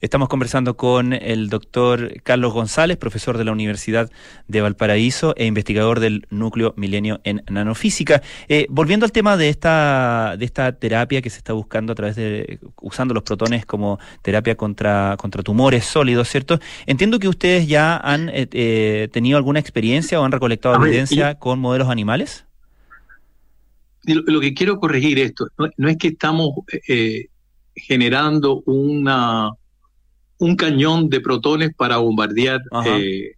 Speaker 1: Estamos conversando con el doctor Carlos González, profesor de la Universidad de Valparaíso e investigador del Núcleo Milenio en Nanofísica. Eh, volviendo al tema de esta, de esta terapia que se está buscando a través de, usando los protones como terapia contra, contra tumores sólidos, ¿cierto? Entiendo que ustedes ya han eh, eh, tenido alguna experiencia o han recolectado
Speaker 11: ver,
Speaker 1: evidencia con modelos animales.
Speaker 11: Lo, lo que quiero corregir esto, no, no es que estamos eh, generando una un cañón de protones para bombardear, eh,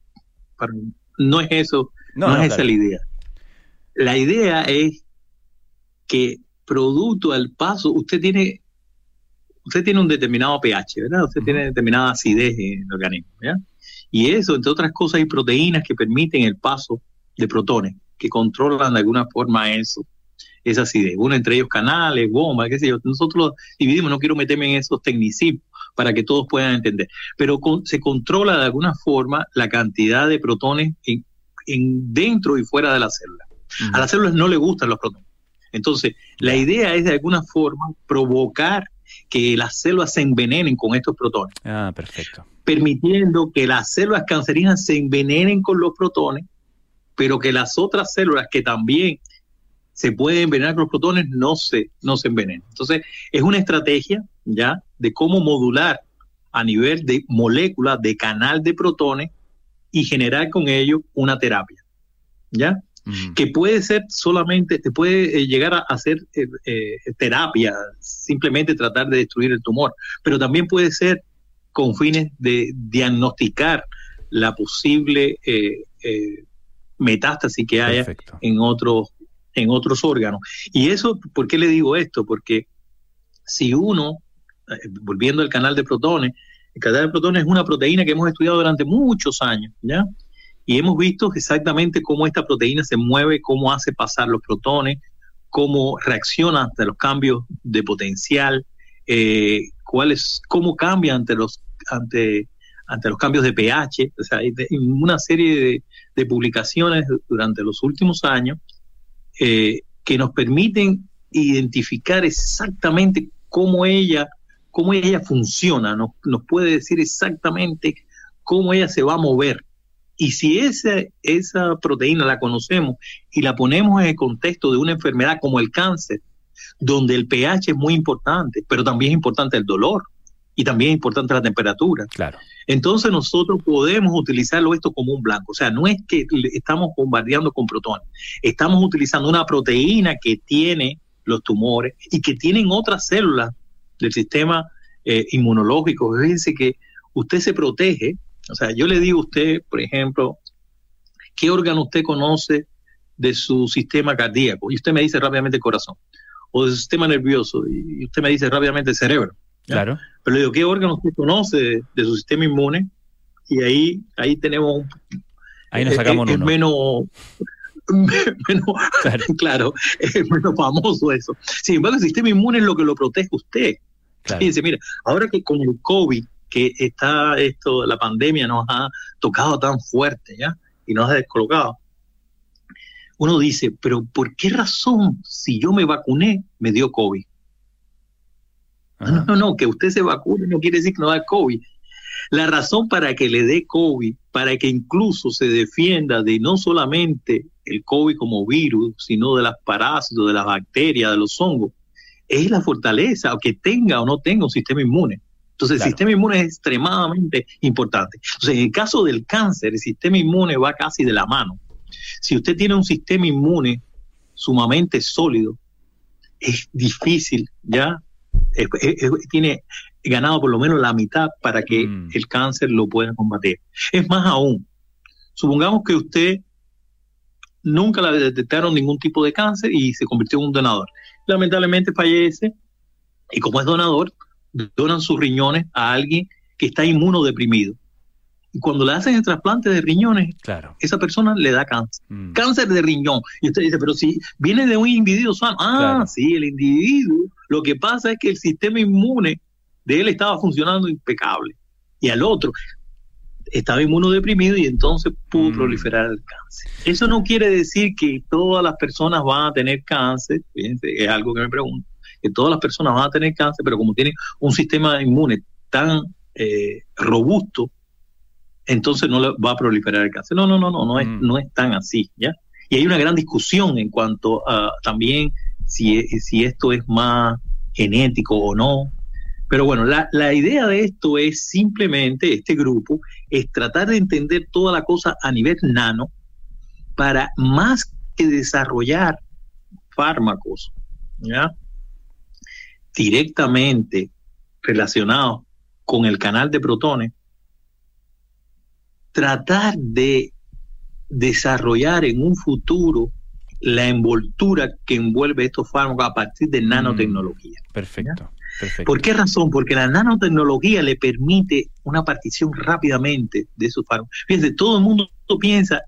Speaker 11: para- no es eso,
Speaker 1: No,
Speaker 11: no,
Speaker 1: no,
Speaker 11: es
Speaker 1: claro.
Speaker 11: esa la idea. la idea es que producto al paso, usted tiene, usted tiene un determinado pH, ¿verdad? Usted tiene determinada acidez en el organismo. Y eso, entre otras cosas, hay proteínas que permiten el paso de protones, que controlan de alguna forma eso, esa acidez. Uno entre ellos canales, bombas, qué sé yo. Nosotros dividimos, no quiero meterme en esos tecnicismos para que todos puedan entender. Pero con- se controla de alguna forma la cantidad de protones en, en dentro y fuera de la célula. A las células no le gustan los protones. Entonces, la idea es de alguna forma provocar que las células se envenenen con estos protones
Speaker 1: Ah, perfecto.
Speaker 11: permitiendo que las células cancerinas se envenenen con los protones, pero que las otras células que también se pueden envenenar con los protones no se, no se envenenen. Entonces, es una estrategia ya de cómo modular a nivel de molécula, de canal de protones y generar con ello una terapia. ¿Ya? que puede ser solamente, te puede eh, llegar a hacer eh, eh, terapia, simplemente tratar de destruir el tumor, pero también puede ser con fines de diagnosticar la posible eh, eh, metástasis que haya en otros en otros órganos. Y eso, ¿por qué le digo esto? Porque si uno, eh, volviendo al canal de protones, el canal de protones es una proteína que hemos estudiado durante muchos años, ¿ya? Y hemos visto exactamente cómo esta proteína se mueve, cómo hace pasar los protones, cómo reacciona ante los cambios de potencial, eh, cuáles, cómo cambia ante los, ante, ante los cambios de pH. O sea, hay una serie de publicaciones durante los últimos años eh, que nos permiten identificar exactamente cómo ella, cómo ella funciona, nos, nos puede decir exactamente cómo ella se va a mover. Y si esa, esa proteína la conocemos y la ponemos en el contexto de una enfermedad como el cáncer, donde el pH es muy importante, pero también es importante el dolor y también es importante la temperatura.
Speaker 1: Claro.
Speaker 11: Entonces nosotros podemos utilizarlo esto como un blanco. O sea, no es que estamos bombardeando con protones, estamos utilizando una proteína que tiene los tumores y que tienen otras células del sistema eh, inmunológico. Fíjense que usted se protege. O sea, yo le digo a usted, por ejemplo, ¿qué órgano usted conoce de su sistema cardíaco? Y usted me dice rápidamente el corazón. O de su sistema nervioso. Y usted me dice rápidamente el cerebro. ¿Ya?
Speaker 1: Claro.
Speaker 11: Pero le digo, ¿qué órgano usted conoce de, de su sistema inmune? Y ahí, ahí tenemos un,
Speaker 1: Ahí nos
Speaker 11: es-
Speaker 1: sacamos
Speaker 11: es,
Speaker 1: uno.
Speaker 11: menos, *laughs* menos- *laughs* claro. es menos famoso eso. Sin embargo, el sistema inmune es lo que lo protege usted.
Speaker 1: Claro.
Speaker 11: Fíjense, mira, ahora que con el COVID, que está esto, la pandemia nos ha tocado tan fuerte, ¿ya? Y nos ha descolocado. Uno dice, pero ¿por qué razón si yo me vacuné me dio COVID? No, no, no, que usted se vacune no quiere decir que no da COVID. La razón para que le dé COVID, para que incluso se defienda de no solamente el COVID como virus, sino de las parásitos, de las bacterias, de los hongos, es la fortaleza, o que tenga o no tenga un sistema inmune. Entonces, el sistema inmune es extremadamente importante. Entonces, en el caso del cáncer, el sistema inmune va casi de la mano. Si usted tiene un sistema inmune sumamente sólido, es difícil, ¿ya? Es- es- es- tiene ganado por lo menos la mitad para que el cáncer lo pueda combatir. Es más aún, supongamos que usted nunca le detectaron ningún tipo de cáncer y se convirtió en un donador. Lamentablemente fallece y como es donador, donan sus riñones a alguien que está inmunodeprimido. Y cuando le hacen el trasplante de riñones,
Speaker 1: Claro.
Speaker 11: esa persona le da cáncer.
Speaker 1: Mm.
Speaker 11: Cáncer de riñón. Y usted dice, pero si viene de un individuo sano. Ah,
Speaker 1: Claro.
Speaker 11: sí, el individuo. Lo que pasa es que el sistema inmune de él estaba funcionando impecable. Y al otro estaba inmunodeprimido y entonces pudo
Speaker 1: Mm.
Speaker 11: proliferar el cáncer. Eso no quiere decir que todas las personas van a tener cáncer. Fíjense, es algo que me pregunto. Que todas las personas van a tener cáncer, pero como tienen un sistema inmune tan eh, robusto, entonces no va a proliferar el cáncer. No, no, no, no, no es, no es tan así, ¿ya? Y hay una gran discusión en cuanto a también si, si esto es más genético o no. Pero bueno, la, la idea de esto es simplemente, este grupo, es tratar de entender toda la cosa a nivel nano para más que desarrollar fármacos, ¿ya? Directamente relacionados con el canal de protones, tratar de desarrollar en un futuro la envoltura que envuelve estos fármacos a partir de nanotecnología.
Speaker 1: Perfecto, perfecto.
Speaker 11: ¿Por qué razón? Porque la nanotecnología le permite una partición rápidamente de esos fármacos. Fíjense, todo el mundo piensa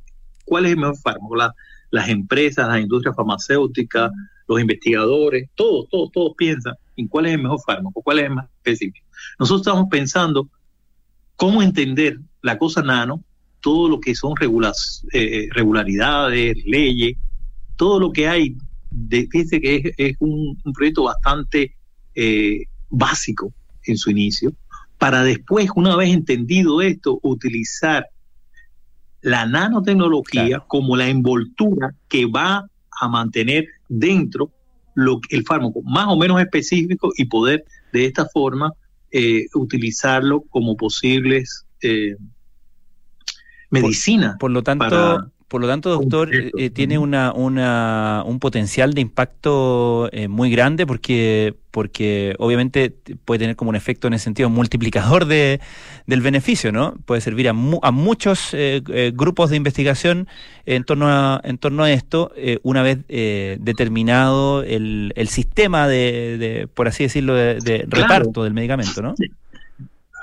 Speaker 11: cuál es el mejor fármaco. La- las empresas, las industrias farmacéuticas, los investigadores, todos, todos, todos piensan en cuál es el mejor fármaco, cuál es el más específico. Nosotros estamos pensando cómo entender la cosa nano, todo lo que son regulas- eh, regularidades, leyes, todo lo que hay. De, fíjense que es, es un, un proyecto bastante eh, básico en su inicio, para después, una vez entendido esto, utilizar la nanotecnología como la envoltura que va a mantener dentro lo, el fármaco más o menos específico y poder de esta forma eh, utilizarlo como posibles eh, medicinas.
Speaker 1: Por lo tanto, por lo tanto, doctor, eh, tiene una, una, un potencial de impacto eh, muy grande porque, porque obviamente puede tener como un efecto en el sentido multiplicador de, del beneficio, ¿no? Puede servir a, mu- a muchos eh, eh, grupos de investigación en torno a, en torno a esto, una vez eh, determinado el, el sistema de, de, por así decirlo, de, de
Speaker 11: Claro.
Speaker 1: reparto del medicamento, ¿no?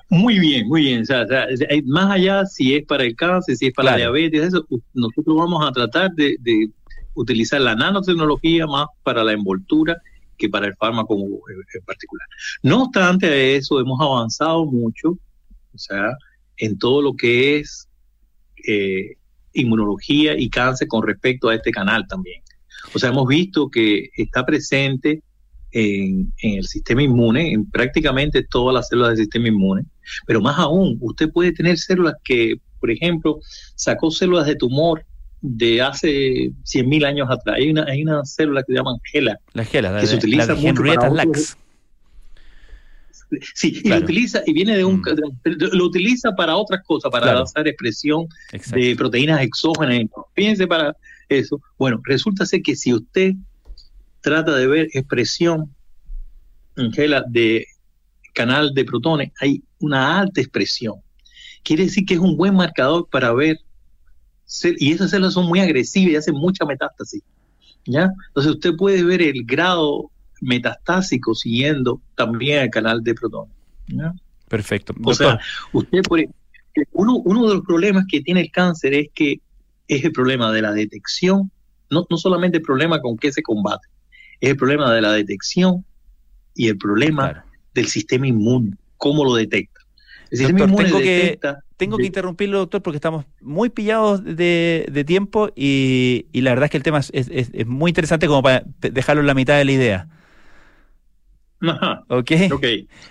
Speaker 11: Muy bien, muy bien. O sea, o sea, es- es- más allá si es para el cáncer, si es para
Speaker 1: Claro.
Speaker 11: la diabetes, eso, nosotros vamos a tratar de, de utilizar la nanotecnología más para la envoltura que para el fármaco en, en particular. No obstante a eso, hemos avanzado mucho, o sea, en todo lo que es eh, inmunología y cáncer con respecto a este canal también. O sea, hemos visto que está presente en, en el sistema inmune, en prácticamente todas las células del sistema inmune, pero más aún, usted puede tener células que, por ejemplo, sacó células de tumor de hace 100.000 años atrás. Hay una, hay una célula que se llama GELA,
Speaker 1: La GELA, la,
Speaker 11: que se utiliza
Speaker 1: la de
Speaker 11: mucho para
Speaker 1: Lacks.
Speaker 11: Sí, y
Speaker 1: Claro.
Speaker 11: lo utiliza y viene de un lo utiliza para otras cosas, para
Speaker 1: Claro.
Speaker 11: hacer expresión
Speaker 1: Exacto.
Speaker 11: de proteínas exógenas. Fíjense para eso. Bueno, resulta ser que si usted trata de ver expresión, Angela, de canal de protones, hay una alta expresión. Quiere decir que es un buen marcador para ver, y esas células son muy agresivas y hacen mucha metástasis. ¿ya? Entonces usted puede ver el grado metastásico siguiendo también el canal de protones. ¿ya?
Speaker 1: Perfecto.
Speaker 11: O sea, usted por uno, uno de los problemas que tiene el cáncer es que es el problema de la detección, no, no solamente el problema con qué se combate, es el problema de la detección y el problema del sistema inmune, cómo lo detecta. El sistema
Speaker 1: Doctor,
Speaker 11: inmune
Speaker 1: tengo que,
Speaker 11: detecta
Speaker 1: tengo que interrumpirlo, doctor, porque estamos muy pillados de, de tiempo y, y la verdad es que el tema es, es- es- muy interesante como para dejarlo en la mitad de la idea. *laughs*
Speaker 11: Ajá.
Speaker 1: ¿Ok?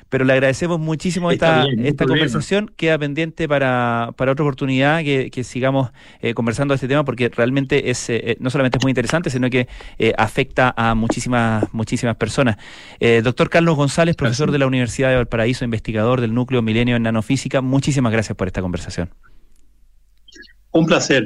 Speaker 1: Pero le agradecemos muchísimo
Speaker 11: Está
Speaker 1: esta,
Speaker 11: bien,
Speaker 1: esta
Speaker 11: problema.
Speaker 1: conversación. Queda pendiente para, para otra oportunidad que, que sigamos eh, conversando de este tema porque realmente es eh, eh, no solamente es muy interesante, sino que eh, afecta a muchísimas, muchísimas personas. Doctor Carlos González, profesor de la Universidad de Valparaíso, investigador del Núcleo Milenio en Nanofísica, muchísimas gracias por esta conversación.
Speaker 11: Un placer.